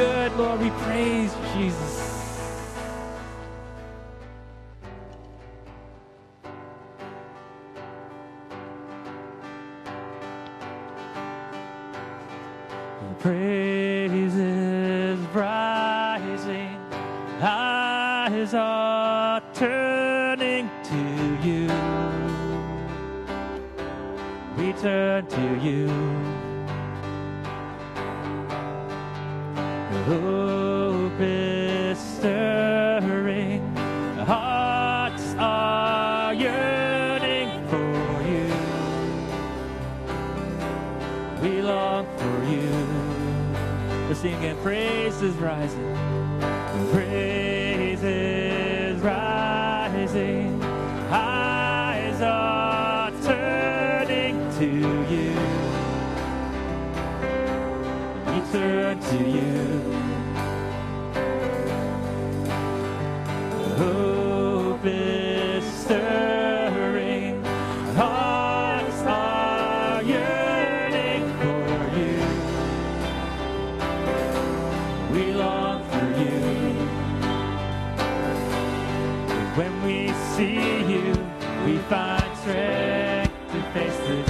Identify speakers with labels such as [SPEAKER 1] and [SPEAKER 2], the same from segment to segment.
[SPEAKER 1] good, Lord. We praise you, Jesus. is rising, eyes are turning to you. We turn to you. hope is stirring. Hearts are yearning for you. We long for you. The singing praise is rising. When we see you, we find strength to face the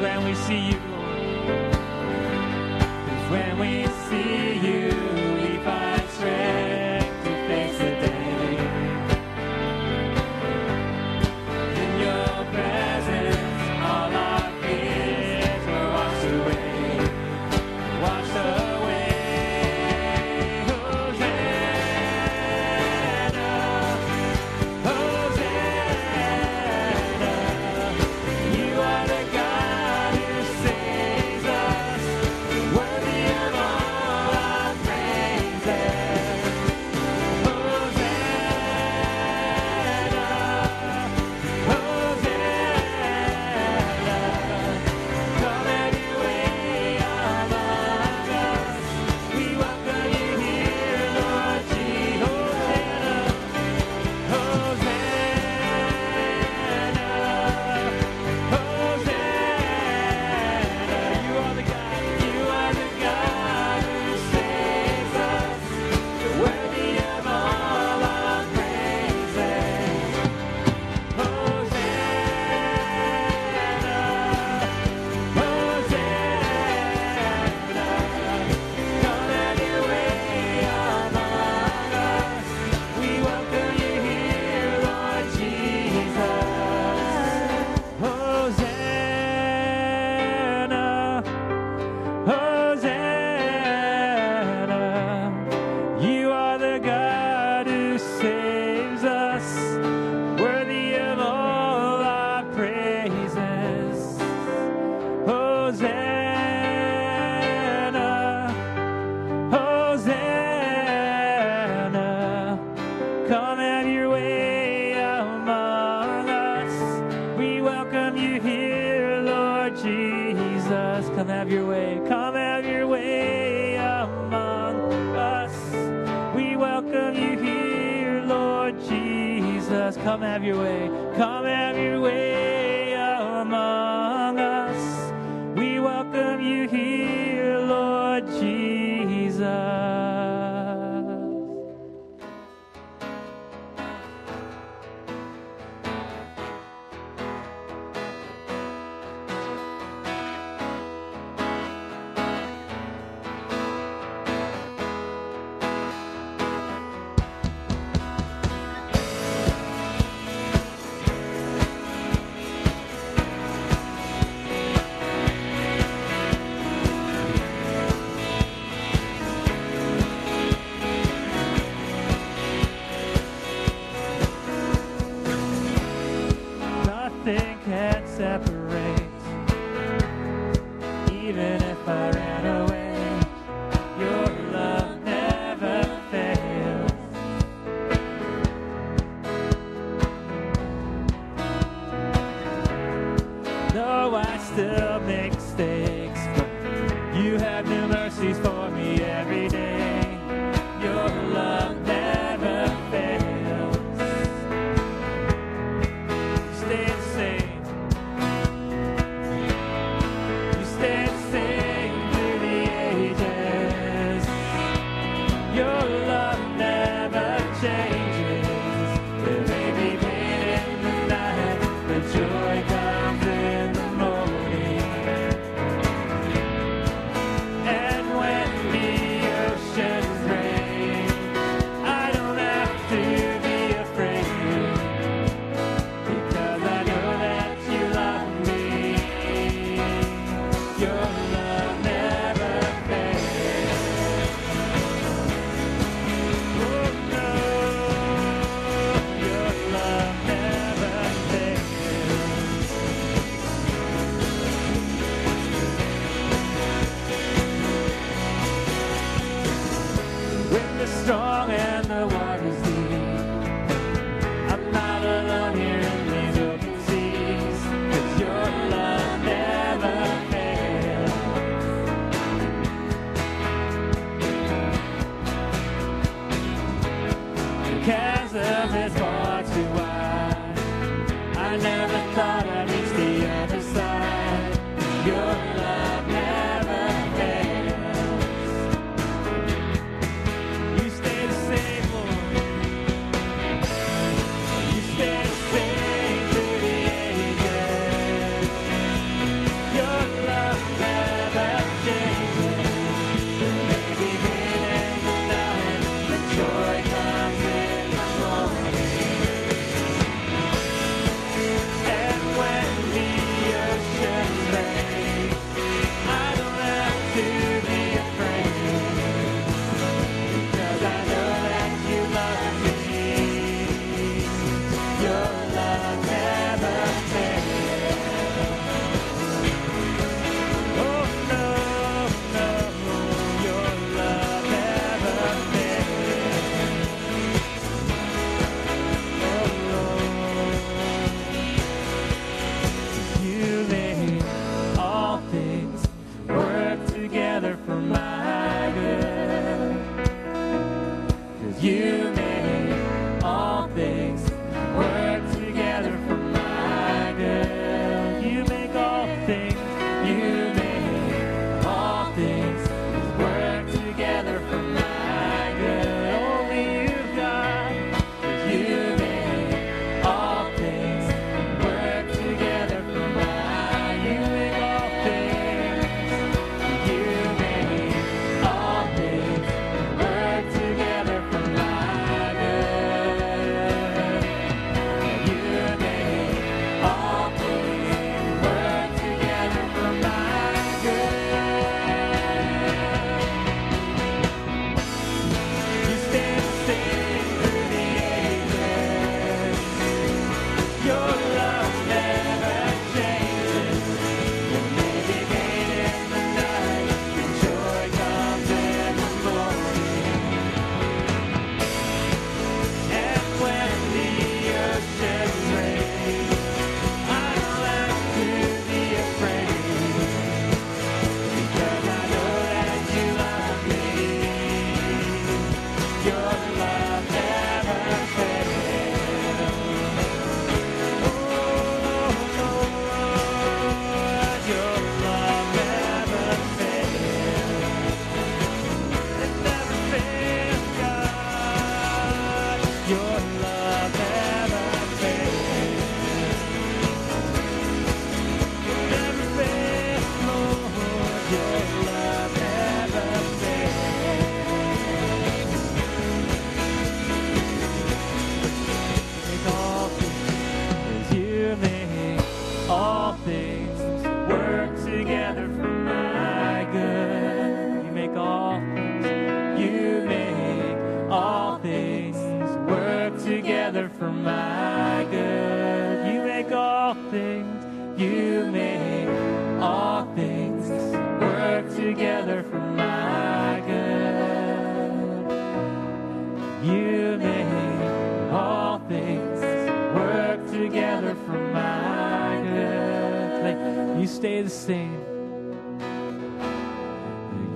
[SPEAKER 1] when we see you. It's when we see Come have your way. Come have your way.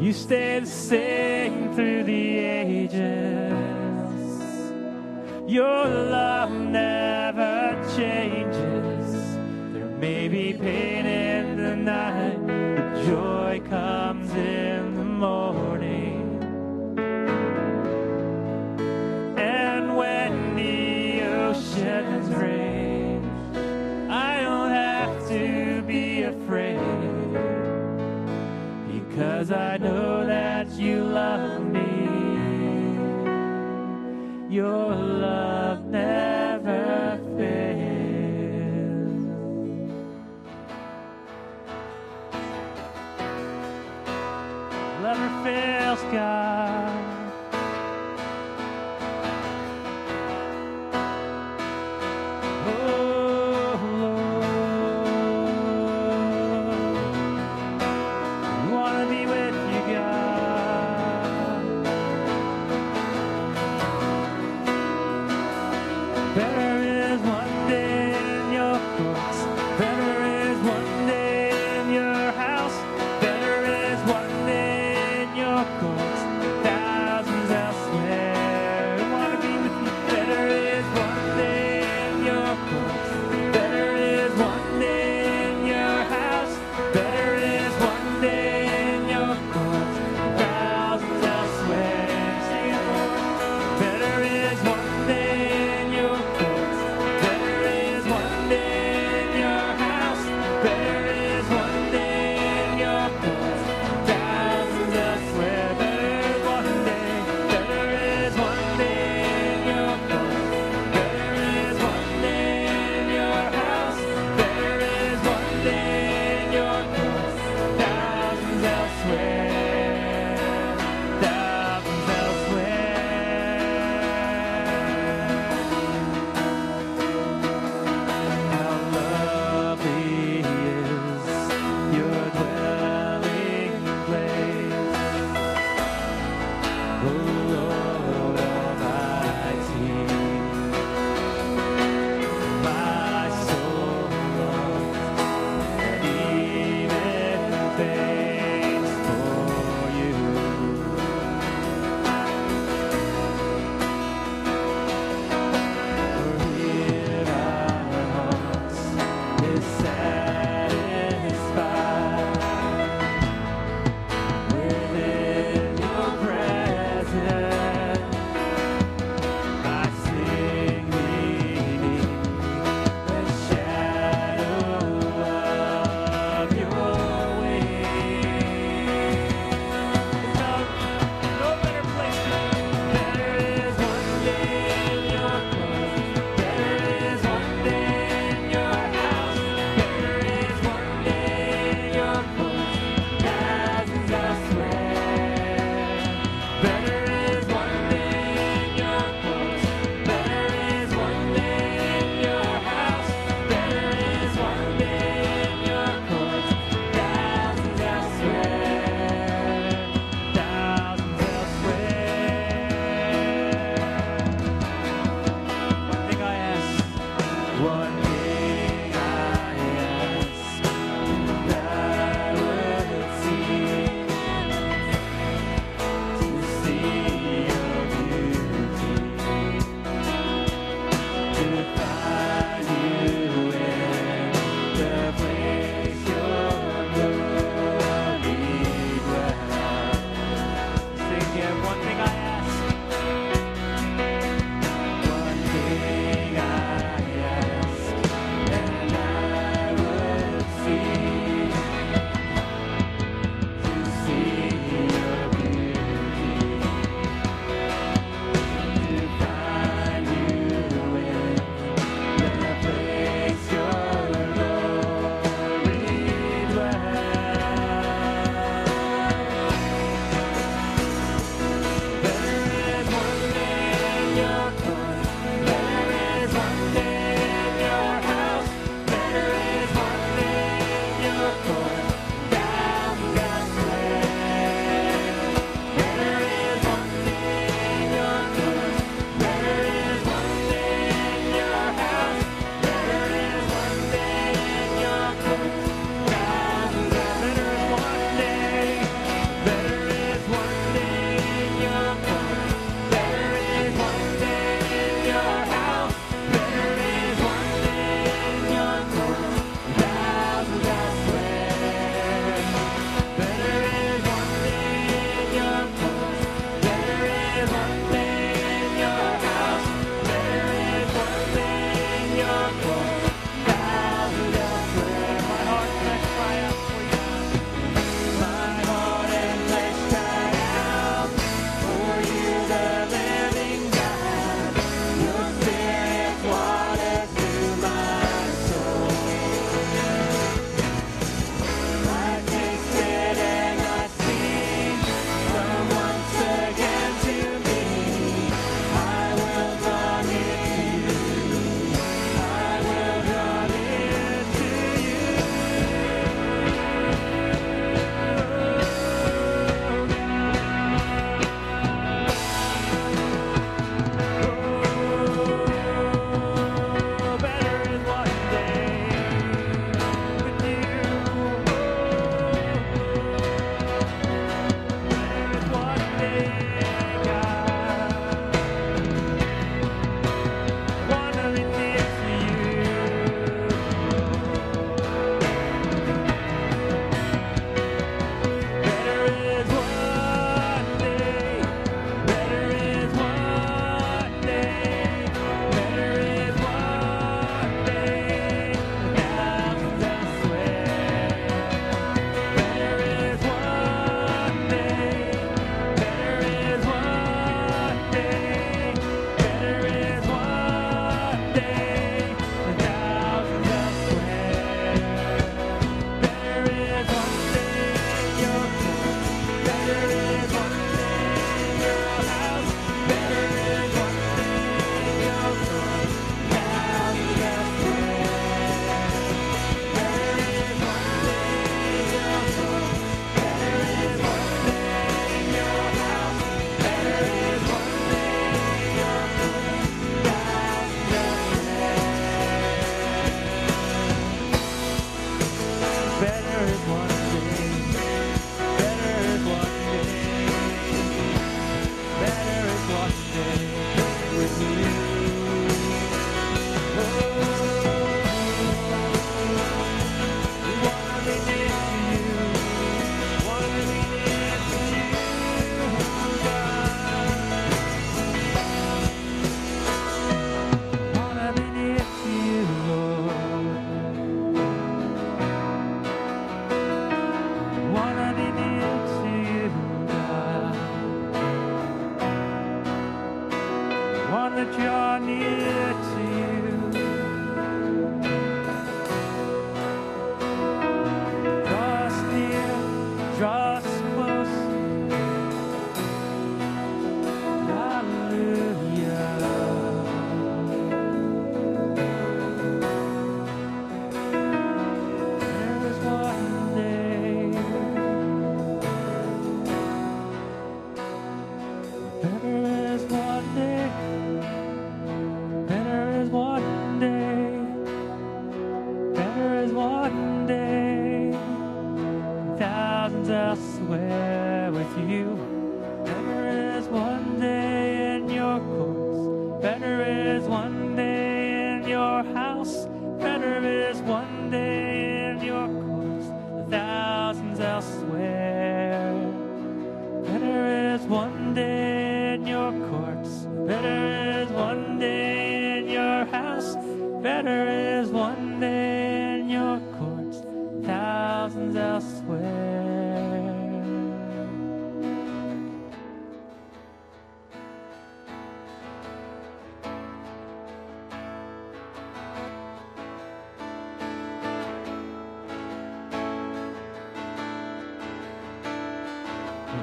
[SPEAKER 1] You stay the same through the ages. Your love never changes. There may be pain in the night, but joy.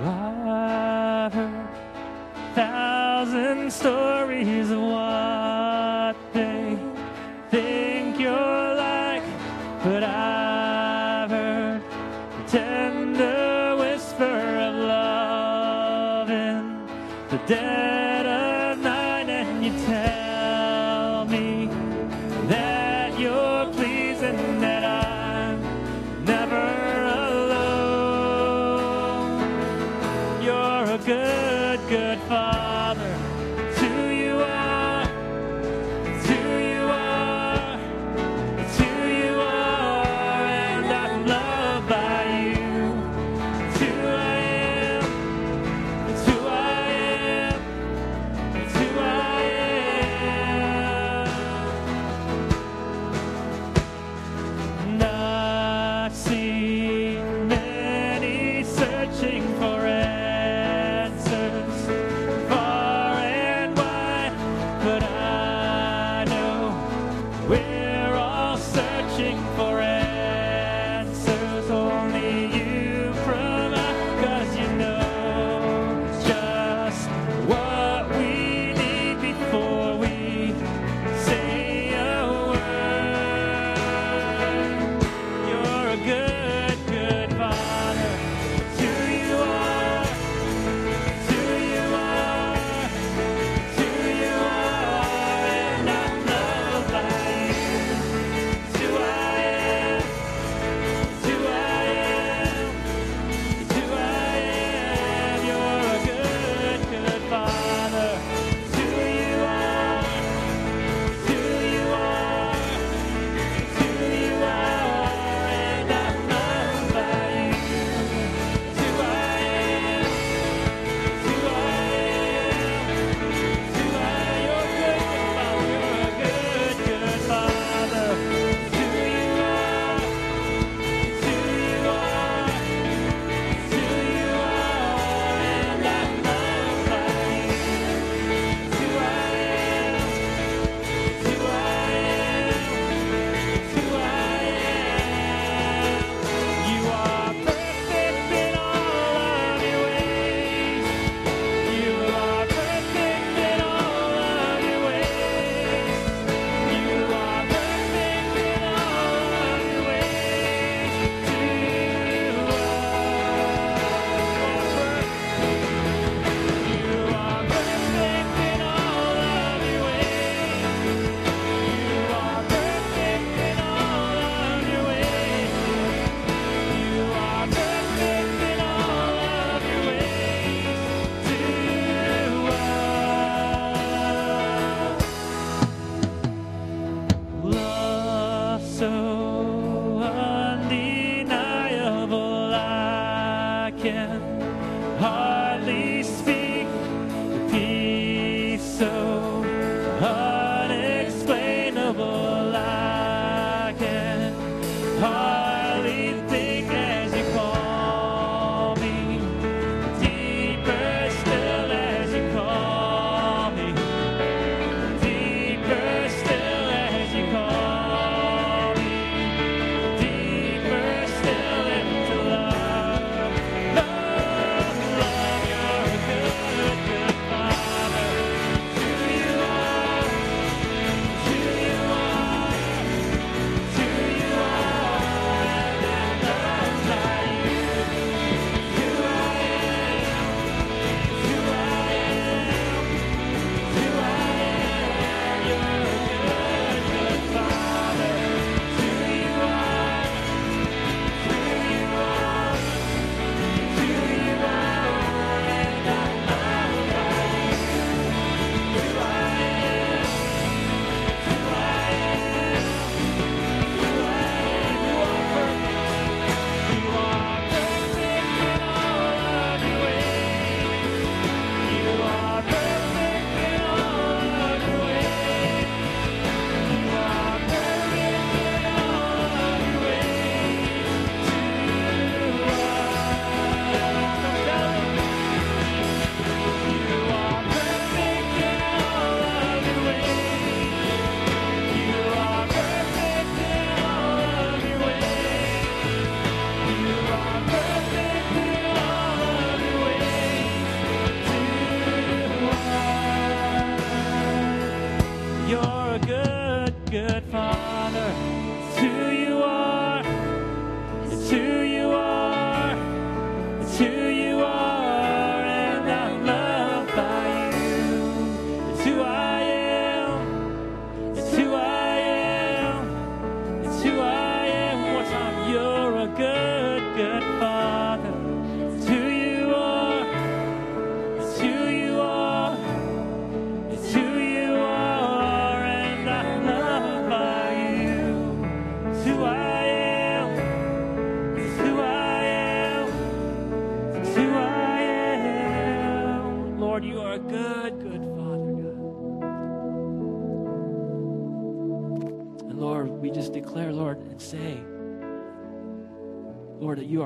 [SPEAKER 1] I've heard thousand stories of what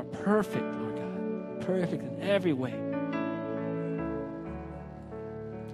[SPEAKER 1] are perfect, Lord God. Perfect in every way.